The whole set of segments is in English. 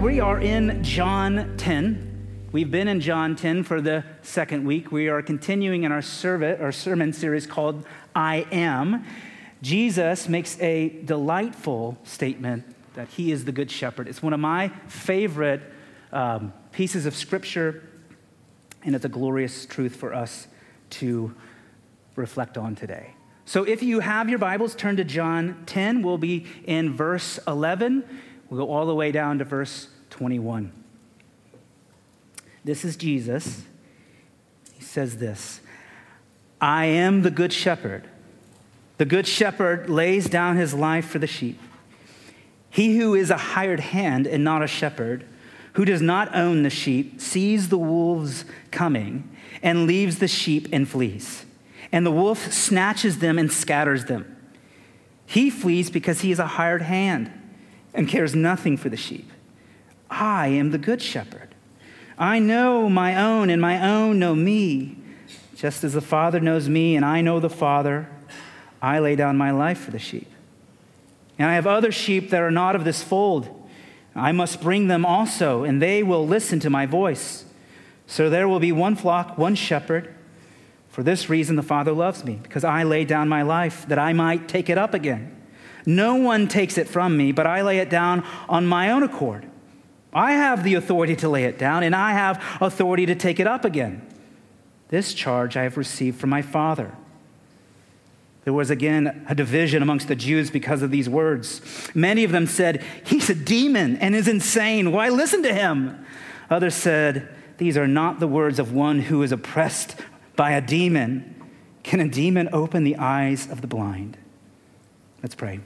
We are in John 10. We've been in John 10 for the second week. We are continuing in our sermon series called I Am. Jesus makes a delightful statement that he is the good shepherd. It's one of my favorite um, pieces of scripture, and it's a glorious truth for us to reflect on today. So if you have your Bibles, turn to John 10. We'll be in verse 11. We'll go all the way down to verse 21. This is Jesus. He says this I am the good shepherd. The good shepherd lays down his life for the sheep. He who is a hired hand and not a shepherd, who does not own the sheep, sees the wolves coming and leaves the sheep and flees. And the wolf snatches them and scatters them. He flees because he is a hired hand and cares nothing for the sheep. I am the good shepherd. I know my own, and my own know me. Just as the Father knows me, and I know the Father, I lay down my life for the sheep. And I have other sheep that are not of this fold. I must bring them also, and they will listen to my voice. So there will be one flock, one shepherd. For this reason, the Father loves me, because I lay down my life that I might take it up again. No one takes it from me, but I lay it down on my own accord. I have the authority to lay it down, and I have authority to take it up again. This charge I have received from my Father. There was again a division amongst the Jews because of these words. Many of them said, He's a demon and is insane. Why listen to him? Others said, These are not the words of one who is oppressed by a demon. Can a demon open the eyes of the blind? Let's pray.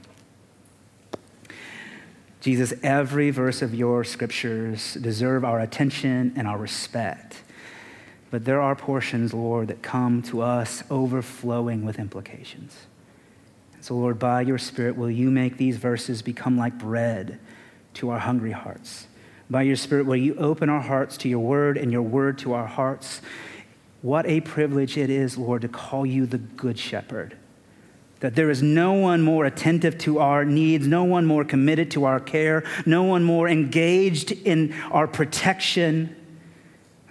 Jesus, every verse of your scriptures deserve our attention and our respect. But there are portions, Lord, that come to us overflowing with implications. So, Lord, by your Spirit, will you make these verses become like bread to our hungry hearts? By your Spirit, will you open our hearts to your word and your word to our hearts? What a privilege it is, Lord, to call you the Good Shepherd that there is no one more attentive to our needs, no one more committed to our care, no one more engaged in our protection.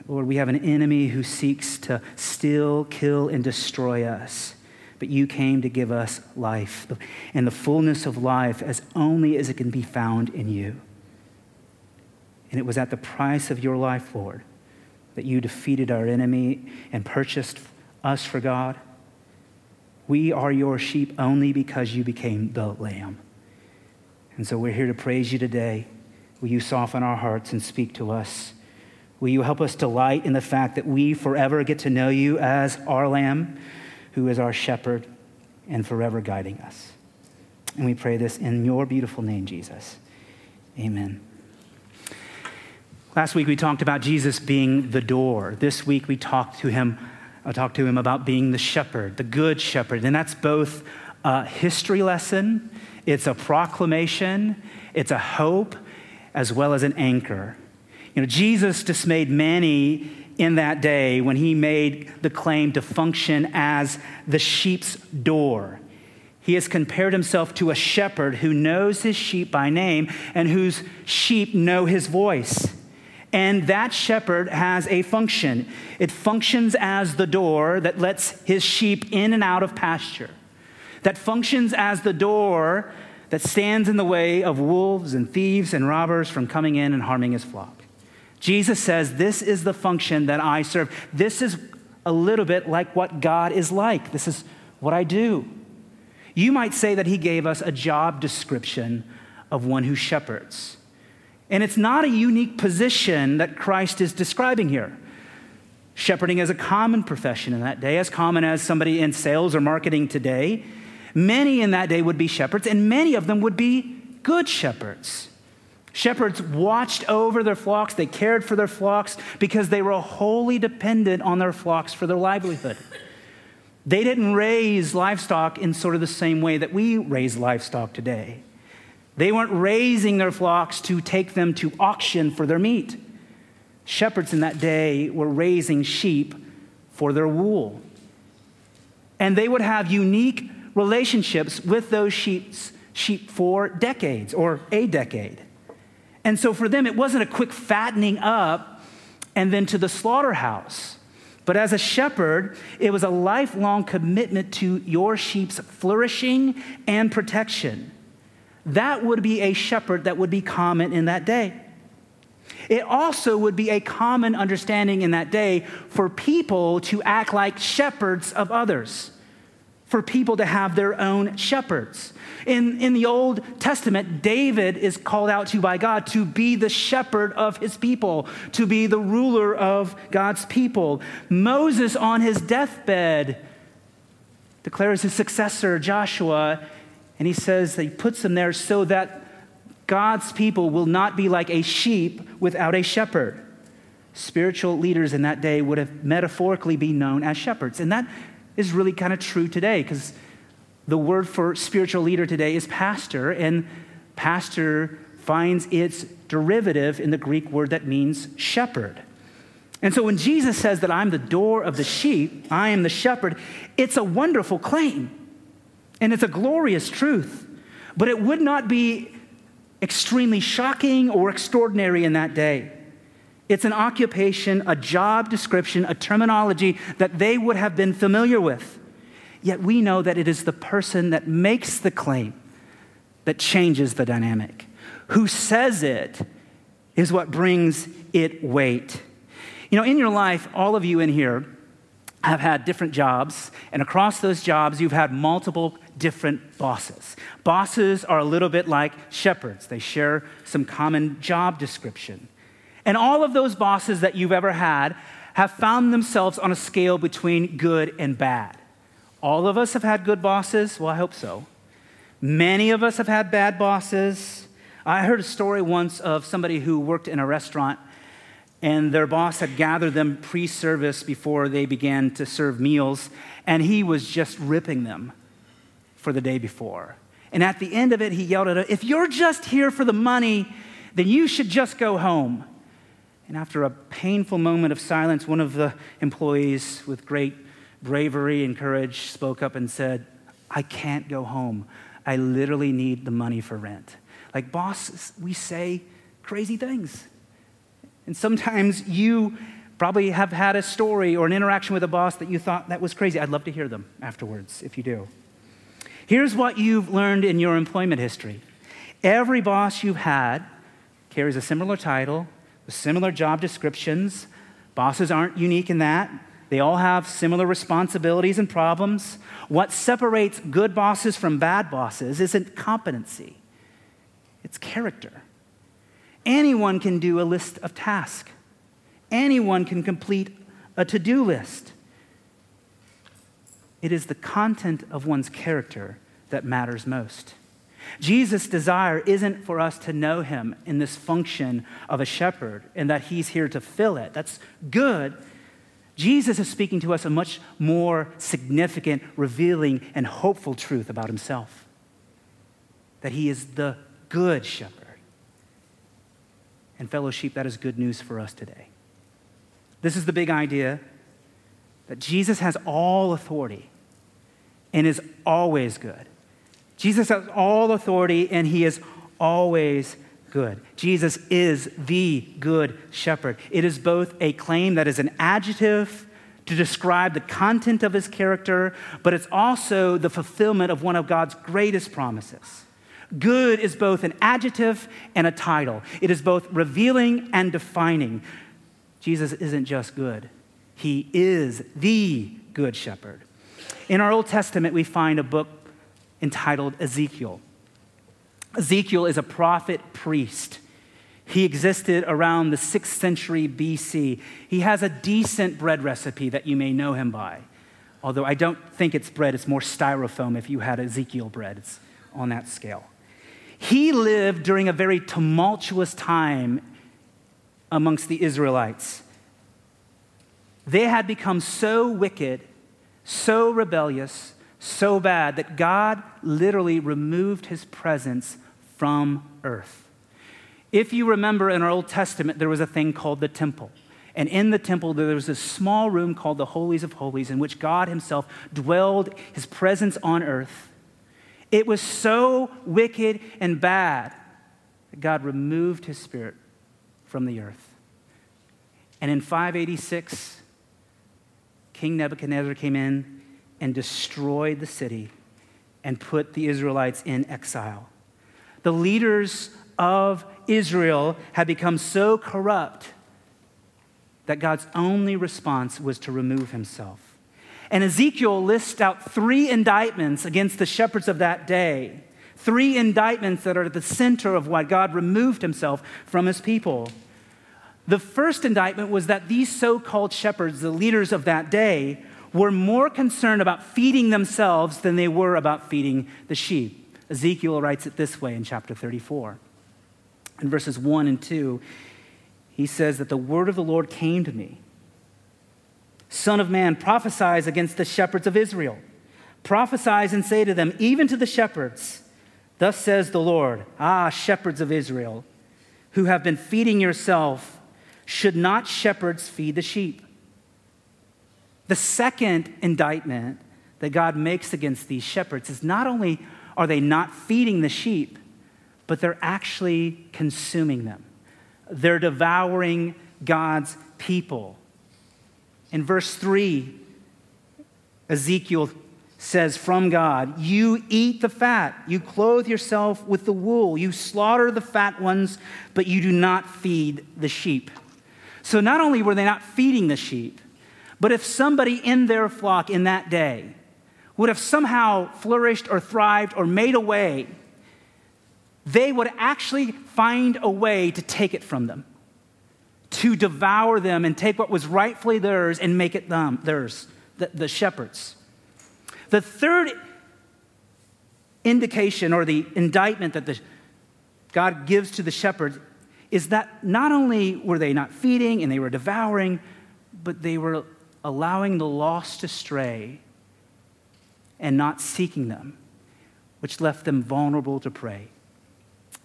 Lord, we have an enemy who seeks to steal, kill, and destroy us. But you came to give us life and the fullness of life as only as it can be found in you. And it was at the price of your life, Lord, that you defeated our enemy and purchased us for God. We are your sheep only because you became the lamb. And so we're here to praise you today. Will you soften our hearts and speak to us? Will you help us delight in the fact that we forever get to know you as our lamb, who is our shepherd and forever guiding us? And we pray this in your beautiful name, Jesus. Amen. Last week we talked about Jesus being the door. This week we talked to him I talked to him about being the shepherd, the good shepherd. And that's both a history lesson, it's a proclamation, it's a hope, as well as an anchor. You know, Jesus dismayed many in that day when he made the claim to function as the sheep's door. He has compared himself to a shepherd who knows his sheep by name and whose sheep know his voice. And that shepherd has a function. It functions as the door that lets his sheep in and out of pasture, that functions as the door that stands in the way of wolves and thieves and robbers from coming in and harming his flock. Jesus says, This is the function that I serve. This is a little bit like what God is like. This is what I do. You might say that he gave us a job description of one who shepherds. And it's not a unique position that Christ is describing here. Shepherding is a common profession in that day, as common as somebody in sales or marketing today. Many in that day would be shepherds, and many of them would be good shepherds. Shepherds watched over their flocks, they cared for their flocks because they were wholly dependent on their flocks for their livelihood. They didn't raise livestock in sort of the same way that we raise livestock today. They weren't raising their flocks to take them to auction for their meat. Shepherds in that day were raising sheep for their wool. And they would have unique relationships with those sheep, sheep for decades or a decade. And so for them, it wasn't a quick fattening up and then to the slaughterhouse. But as a shepherd, it was a lifelong commitment to your sheep's flourishing and protection. That would be a shepherd that would be common in that day. It also would be a common understanding in that day for people to act like shepherds of others, for people to have their own shepherds. In, in the Old Testament, David is called out to by God to be the shepherd of his people, to be the ruler of God's people. Moses, on his deathbed, declares his successor, Joshua, and he says that he puts them there so that God's people will not be like a sheep without a shepherd. Spiritual leaders in that day would have metaphorically been known as shepherds. And that is really kind of true today because the word for spiritual leader today is pastor, and pastor finds its derivative in the Greek word that means shepherd. And so when Jesus says that I'm the door of the sheep, I am the shepherd, it's a wonderful claim. And it's a glorious truth. But it would not be extremely shocking or extraordinary in that day. It's an occupation, a job description, a terminology that they would have been familiar with. Yet we know that it is the person that makes the claim that changes the dynamic. Who says it is what brings it weight. You know, in your life, all of you in here have had different jobs, and across those jobs, you've had multiple different bosses. Bosses are a little bit like shepherds, they share some common job description. And all of those bosses that you've ever had have found themselves on a scale between good and bad. All of us have had good bosses. Well, I hope so. Many of us have had bad bosses. I heard a story once of somebody who worked in a restaurant and their boss had gathered them pre service before they began to serve meals, and he was just ripping them for the day before. And at the end of it, he yelled at her, If you're just here for the money, then you should just go home. And after a painful moment of silence, one of the employees, with great bravery and courage, spoke up and said, I can't go home. I literally need the money for rent. Like, boss, we say crazy things. And sometimes you probably have had a story or an interaction with a boss that you thought that was crazy. I'd love to hear them afterwards if you do. Here's what you've learned in your employment history every boss you've had carries a similar title, with similar job descriptions. Bosses aren't unique in that. They all have similar responsibilities and problems. What separates good bosses from bad bosses isn't competency, it's character. Anyone can do a list of tasks, anyone can complete a to do list. It is the content of one's character that matters most. Jesus' desire isn't for us to know him in this function of a shepherd and that he's here to fill it. That's good. Jesus is speaking to us a much more significant, revealing, and hopeful truth about himself that he is the good shepherd. And, fellow sheep, that is good news for us today. This is the big idea that Jesus has all authority and is always good. Jesus has all authority and he is always good. Jesus is the good shepherd. It is both a claim that is an adjective to describe the content of his character, but it's also the fulfillment of one of God's greatest promises. Good is both an adjective and a title, it is both revealing and defining. Jesus isn't just good, he is the good shepherd. In our Old Testament, we find a book entitled Ezekiel. Ezekiel is a prophet priest. He existed around the 6th century BC. He has a decent bread recipe that you may know him by. Although I don't think it's bread, it's more styrofoam if you had Ezekiel bread. It's on that scale. He lived during a very tumultuous time amongst the Israelites. They had become so wicked, so rebellious, so bad that God literally removed his presence from earth. If you remember in our Old Testament, there was a thing called the temple. And in the temple, there was a small room called the Holies of Holies in which God Himself dwelled, His presence on earth. It was so wicked and bad that God removed His Spirit from the earth. And in 586, King Nebuchadnezzar came in and destroyed the city and put the Israelites in exile. The leaders of Israel had become so corrupt that God's only response was to remove himself. And Ezekiel lists out three indictments against the shepherds of that day, three indictments that are at the center of why God removed himself from his people. The first indictment was that these so called shepherds, the leaders of that day, were more concerned about feeding themselves than they were about feeding the sheep. Ezekiel writes it this way in chapter 34. In verses 1 and 2, he says that the word of the Lord came to me. Son of man, prophesies against the shepherds of Israel. Prophesies and say to them, even to the shepherds, Thus says the Lord, Ah, shepherds of Israel, who have been feeding yourself, should not shepherds feed the sheep? The second indictment that God makes against these shepherds is not only are they not feeding the sheep, but they're actually consuming them. They're devouring God's people. In verse 3, Ezekiel says from God, You eat the fat, you clothe yourself with the wool, you slaughter the fat ones, but you do not feed the sheep. So not only were they not feeding the sheep, but if somebody in their flock in that day would have somehow flourished or thrived or made a way they would actually find a way to take it from them, to devour them and take what was rightfully theirs and make it them, theirs, the, the shepherds. The third indication or the indictment that the, God gives to the shepherds is that not only were they not feeding and they were devouring, but they were allowing the lost to stray and not seeking them, which left them vulnerable to prey.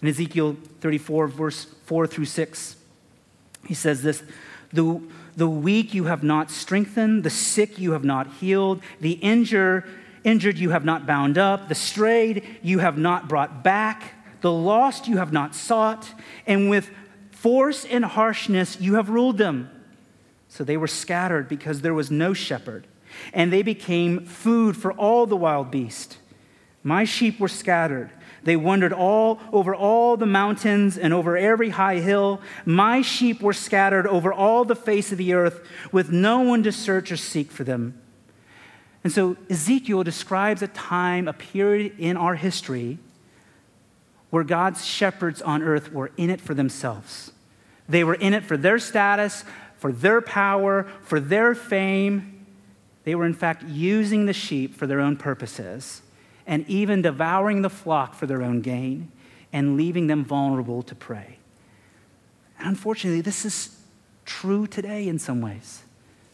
In Ezekiel 34, verse 4 through 6, he says this The, the weak you have not strengthened, the sick you have not healed, the injured, injured you have not bound up, the strayed you have not brought back, the lost you have not sought, and with force and harshness you have ruled them. So they were scattered because there was no shepherd, and they became food for all the wild beast. My sheep were scattered. They wandered all over all the mountains and over every high hill. My sheep were scattered over all the face of the earth, with no one to search or seek for them. And so Ezekiel describes a time, a period in our history where God's shepherds on earth were in it for themselves. They were in it for their status, for their power, for their fame. They were, in fact, using the sheep for their own purposes and even devouring the flock for their own gain and leaving them vulnerable to prey. And unfortunately, this is true today in some ways,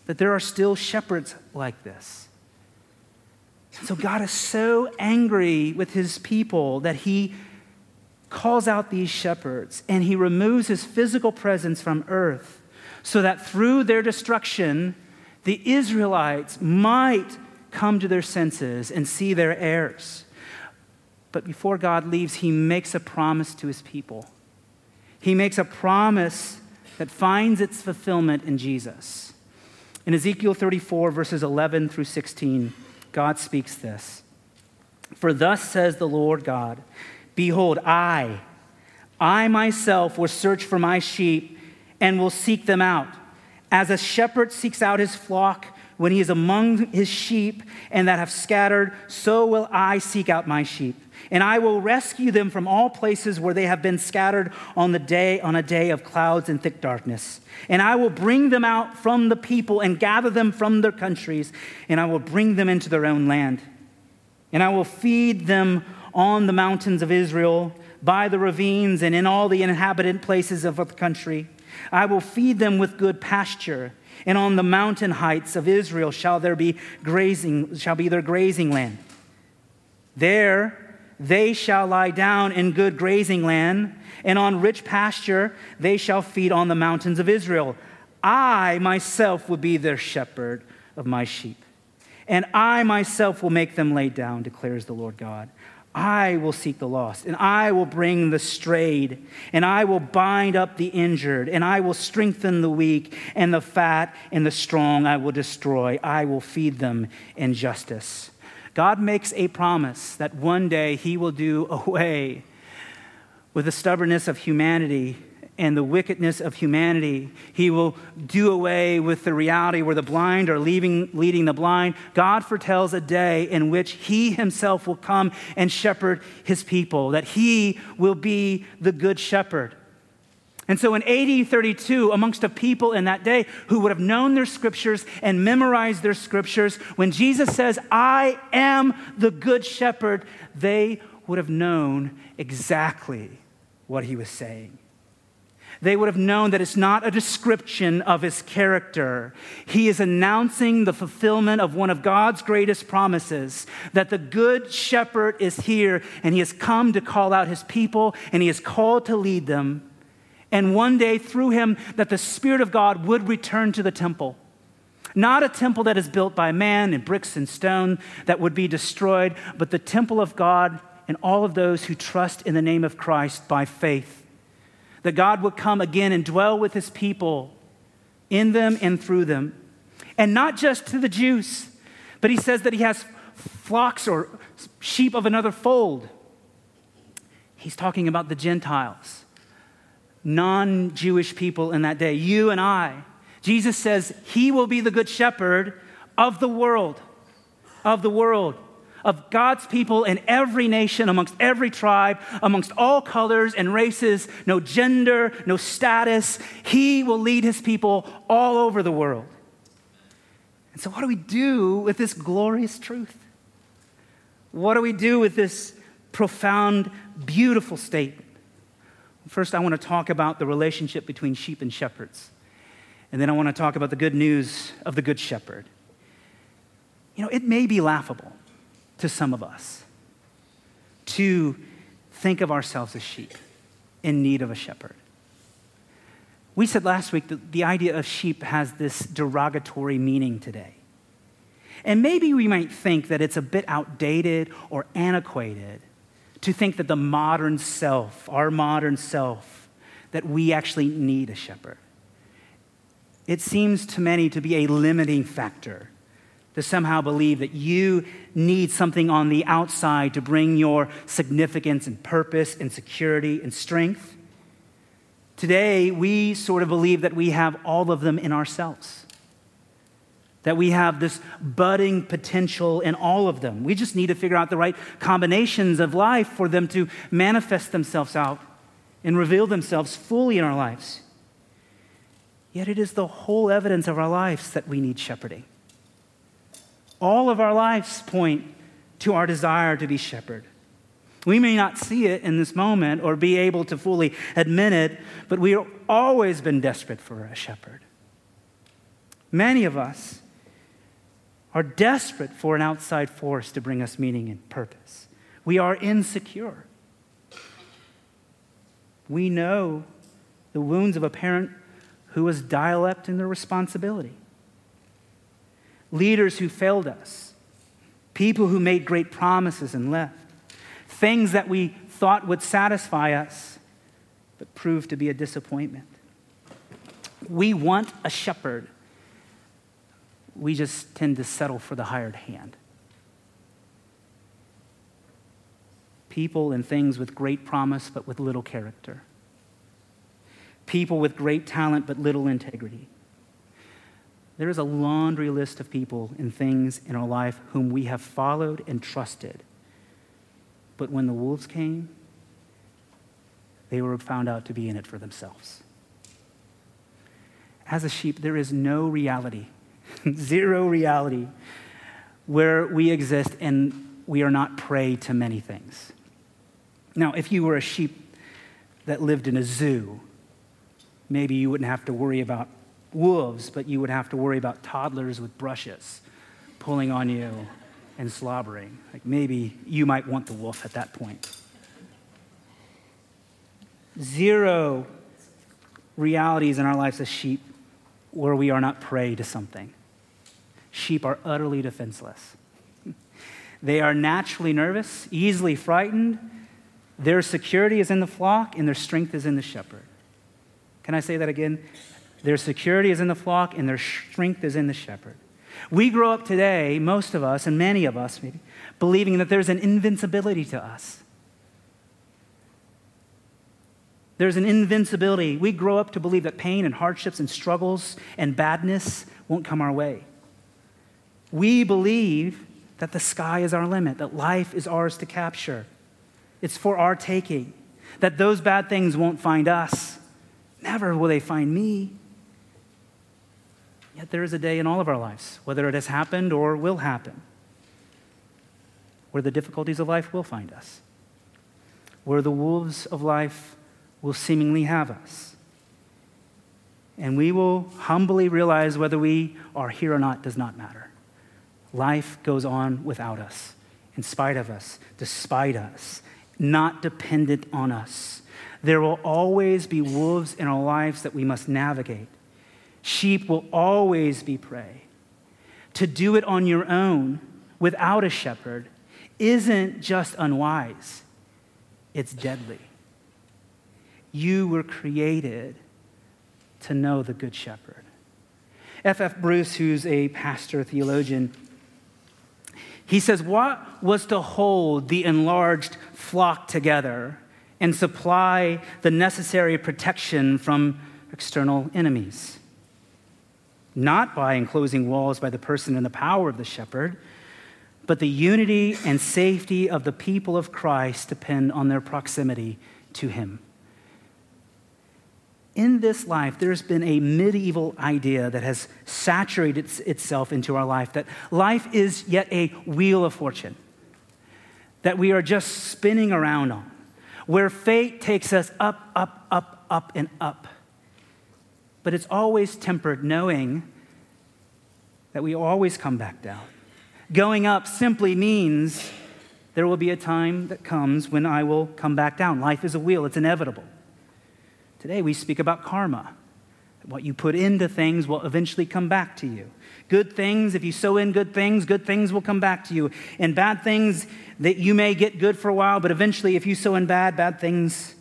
that there are still shepherds like this. So God is so angry with his people that he calls out these shepherds and he removes his physical presence from earth so that through their destruction, the Israelites might come to their senses and see their heirs. But before God leaves, he makes a promise to his people. He makes a promise that finds its fulfillment in Jesus. In Ezekiel 34, verses 11 through 16, God speaks this For thus says the Lord God, Behold, I, I myself will search for my sheep and will seek them out. As a shepherd seeks out his flock when he is among his sheep and that have scattered, so will I seek out my sheep. And I will rescue them from all places where they have been scattered on the day on a day of clouds and thick darkness. And I will bring them out from the people and gather them from their countries, and I will bring them into their own land. And I will feed them on the mountains of Israel, by the ravines, and in all the inhabited places of the country. I will feed them with good pasture, and on the mountain heights of Israel shall there be grazing, shall be their grazing land. There they shall lie down in good grazing land, and on rich pasture they shall feed on the mountains of Israel. I myself will be their shepherd of my sheep, and I myself will make them lay down, declares the Lord God. I will seek the lost, and I will bring the strayed, and I will bind up the injured, and I will strengthen the weak, and the fat and the strong I will destroy. I will feed them in justice. God makes a promise that one day He will do away with the stubbornness of humanity and the wickedness of humanity. He will do away with the reality where the blind are leaving, leading the blind. God foretells a day in which He Himself will come and shepherd His people, that He will be the good shepherd. And so in AD 32, amongst a people in that day who would have known their scriptures and memorized their scriptures, when Jesus says, I am the good shepherd, they would have known exactly what he was saying they would have known that it's not a description of his character. He is announcing the fulfillment of one of God's greatest promises that the good shepherd is here and he has come to call out his people and he is called to lead them. And one day, through him, that the Spirit of God would return to the temple. Not a temple that is built by man in bricks and stone that would be destroyed, but the temple of God and all of those who trust in the name of Christ by faith that God would come again and dwell with his people in them and through them. And not just to the Jews, but he says that he has flocks or sheep of another fold. He's talking about the Gentiles, non Jewish people in that day, you and I. Jesus says he will be the good shepherd of the world, of the world of God's people in every nation, amongst every tribe, amongst all colors and races, no gender, no status. He will lead his people all over the world. And so, what do we do with this glorious truth? What do we do with this profound, beautiful statement? First, I want to talk about the relationship between sheep and shepherds. And then I want to talk about the good news of the Good Shepherd. You know, it may be laughable to some of us to think of ourselves as sheep in need of a shepherd. We said last week that the idea of sheep has this derogatory meaning today. And maybe we might think that it's a bit outdated or antiquated to think that the modern self, our modern self, that we actually need a shepherd. It seems to many to be a limiting factor to somehow believe that you need something on the outside to bring your significance and purpose and security and strength. Today, we sort of believe that we have all of them in ourselves, that we have this budding potential in all of them. We just need to figure out the right combinations of life for them to manifest themselves out and reveal themselves fully in our lives. Yet it is the whole evidence of our lives that we need shepherding. All of our lives point to our desire to be shepherd. We may not see it in this moment or be able to fully admit it, but we have always been desperate for a shepherd. Many of us are desperate for an outside force to bring us meaning and purpose. We are insecure. We know the wounds of a parent who was dialect in their responsibility leaders who failed us, people who made great promises and left, things that we thought would satisfy us but proved to be a disappointment. We want a shepherd. We just tend to settle for the hired hand. People and things with great promise but with little character. People with great talent but little integrity. There is a laundry list of people and things in our life whom we have followed and trusted. But when the wolves came, they were found out to be in it for themselves. As a sheep, there is no reality, zero reality, where we exist and we are not prey to many things. Now, if you were a sheep that lived in a zoo, maybe you wouldn't have to worry about wolves, but you would have to worry about toddlers with brushes pulling on you and slobbering. Like maybe you might want the wolf at that point. Zero realities in our lives as sheep where we are not prey to something. Sheep are utterly defenseless. They are naturally nervous, easily frightened. Their security is in the flock, and their strength is in the shepherd. Can I say that again? Their security is in the flock, and their strength is in the shepherd. We grow up today, most of us, and many of us maybe, believing that there's an invincibility to us. There's an invincibility. We grow up to believe that pain and hardships and struggles and badness won't come our way. We believe that the sky is our limit, that life is ours to capture. It's for our taking, that those bad things won't find us. Never will they find me. Yet there is a day in all of our lives, whether it has happened or will happen, where the difficulties of life will find us, where the wolves of life will seemingly have us. And we will humbly realize whether we are here or not does not matter. Life goes on without us, in spite of us, despite us, not dependent on us. There will always be wolves in our lives that we must navigate. Sheep will always be prey. To do it on your own without a shepherd isn't just unwise, it's deadly. You were created to know the Good Shepherd. F.F. F. Bruce, who's a pastor theologian, he says, What was to hold the enlarged flock together and supply the necessary protection from external enemies? Not by enclosing walls by the person and the power of the shepherd, but the unity and safety of the people of Christ depend on their proximity to him. In this life, there's been a medieval idea that has saturated itself into our life that life is yet a wheel of fortune that we are just spinning around on, where fate takes us up, up, up, up, and up but it's always tempered knowing that we always come back down. Going up simply means there will be a time that comes when I will come back down. Life is a wheel, it's inevitable. Today we speak about karma. What you put into things will eventually come back to you. Good things, if you sow in good things, good things will come back to you. And bad things that you may get good for a while, but eventually, if you sow in bad, bad things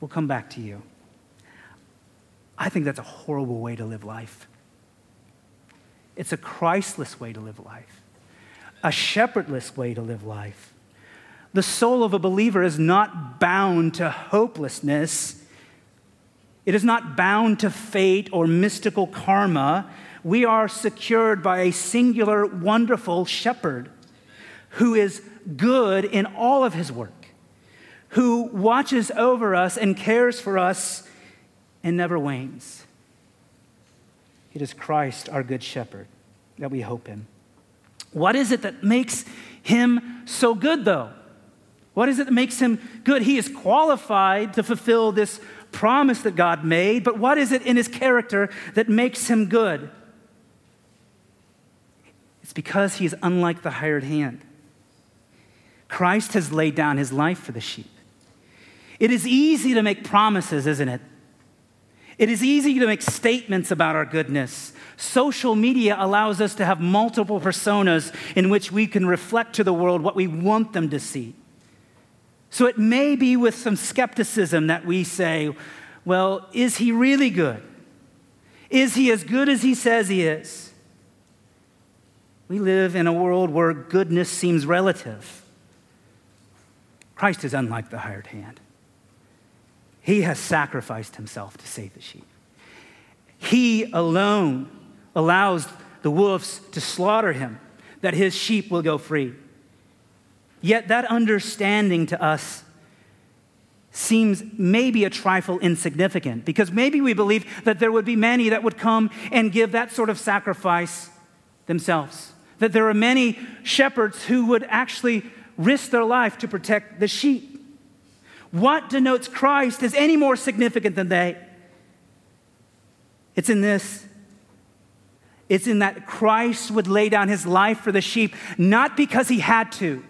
will come back to you. I think that's a horrible way to live life. It's a Christless way to live life, a shepherdless way to live life. The soul of a believer is not bound to hopelessness. It is not bound to fate or mystical karma. We are secured by a singular, wonderful shepherd who is good in all of his work, who watches over us and cares for us and never wanes. It is Christ, our good shepherd, that we hope in. What is it that makes him so good, though? What is it that makes him good? He is qualified to fulfill this promise that God made, but what is it in his character that makes him good? It's because he is unlike the hired hand. Christ has laid down his life for the sheep. It is easy to make promises, isn't it? It is easy to make statements about our goodness. Social media allows us to have multiple personas in which we can reflect to the world what we want them to see. So it may be with some skepticism that we say, well, is he really good? Is he as good as he says he is? We live in a world where goodness seems relative. Christ is unlike the hired hand. He has sacrificed himself to save the sheep. He alone allows the wolves to slaughter him, that his sheep will go free. Yet that understanding to us seems maybe a trifle insignificant because maybe we believe that there would be many that would come and give that sort of sacrifice themselves. That there are many shepherds who would actually risk their life to protect the sheep. What denotes Christ is any more significant than they? It's in this. It's in that Christ would lay down his life for the sheep, not because he had to,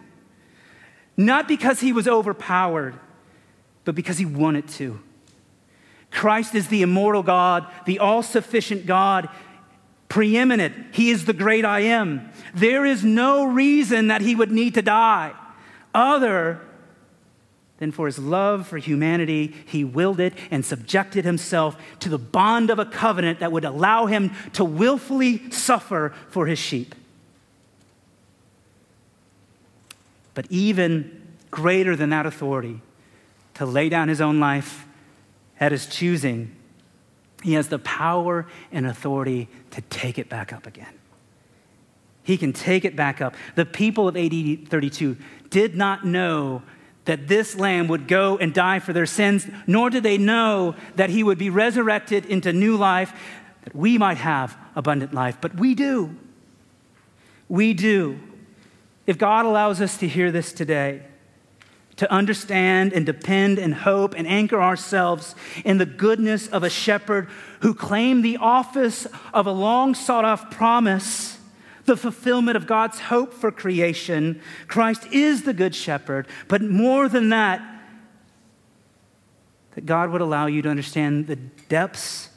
not because he was overpowered, but because he wanted to. Christ is the immortal God, the all sufficient God, preeminent. He is the great I am. There is no reason that he would need to die other than for his love for humanity, he willed it and subjected himself to the bond of a covenant that would allow him to willfully suffer for his sheep. But even greater than that authority, to lay down his own life at his choosing, he has the power and authority to take it back up again. He can take it back up. The people of AD 32 did not know that this lamb would go and die for their sins, nor did they know that he would be resurrected into new life, that we might have abundant life. But we do. We do. If God allows us to hear this today, to understand and depend and hope and anchor ourselves in the goodness of a shepherd who claimed the office of a long sought off promise the fulfillment of God's hope for creation. Christ is the good shepherd, but more than that, that God would allow you to understand the depths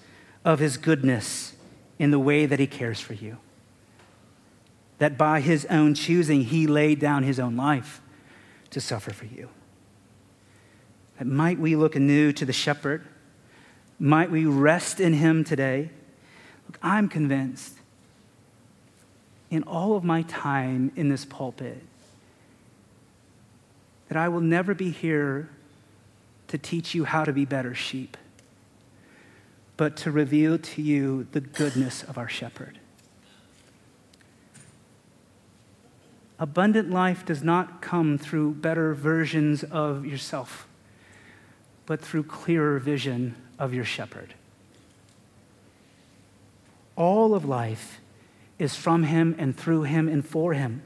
of his goodness in the way that he cares for you. That by his own choosing, he laid down his own life to suffer for you. That might we look anew to the shepherd? Might we rest in him today? Look, I'm convinced in all of my time in this pulpit that I will never be here to teach you how to be better sheep, but to reveal to you the goodness of our shepherd. Abundant life does not come through better versions of yourself, but through clearer vision of your shepherd. All of life is from him and through him and for him.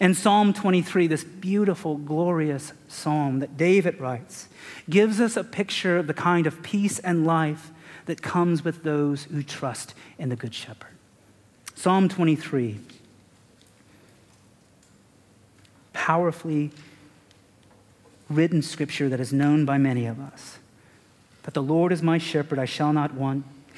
And Psalm 23, this beautiful, glorious psalm that David writes, gives us a picture of the kind of peace and life that comes with those who trust in the Good Shepherd. Psalm 23, powerfully written scripture that is known by many of us. That the Lord is my shepherd, I shall not want.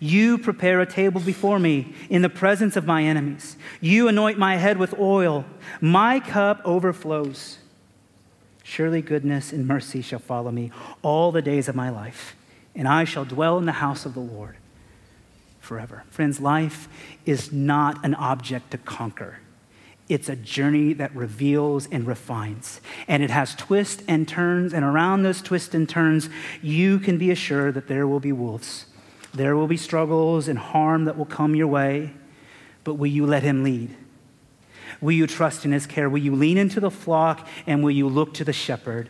You prepare a table before me in the presence of my enemies. You anoint my head with oil. My cup overflows. Surely goodness and mercy shall follow me all the days of my life, and I shall dwell in the house of the Lord forever. Friends, life is not an object to conquer. It's a journey that reveals and refines. And it has twists and turns. And around those twists and turns, you can be assured that there will be wolves there will be struggles and harm that will come your way, but will you let Him lead? Will you trust in His care? Will you lean into the flock and will you look to the shepherd?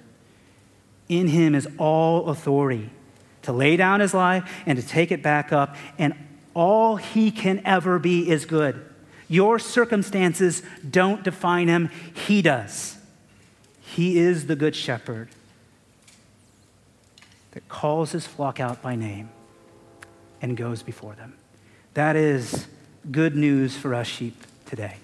In Him is all authority to lay down His life and to take it back up, and all He can ever be is good. Your circumstances don't define Him, He does. He is the good shepherd that calls His flock out by name and goes before them. That is good news for us sheep today.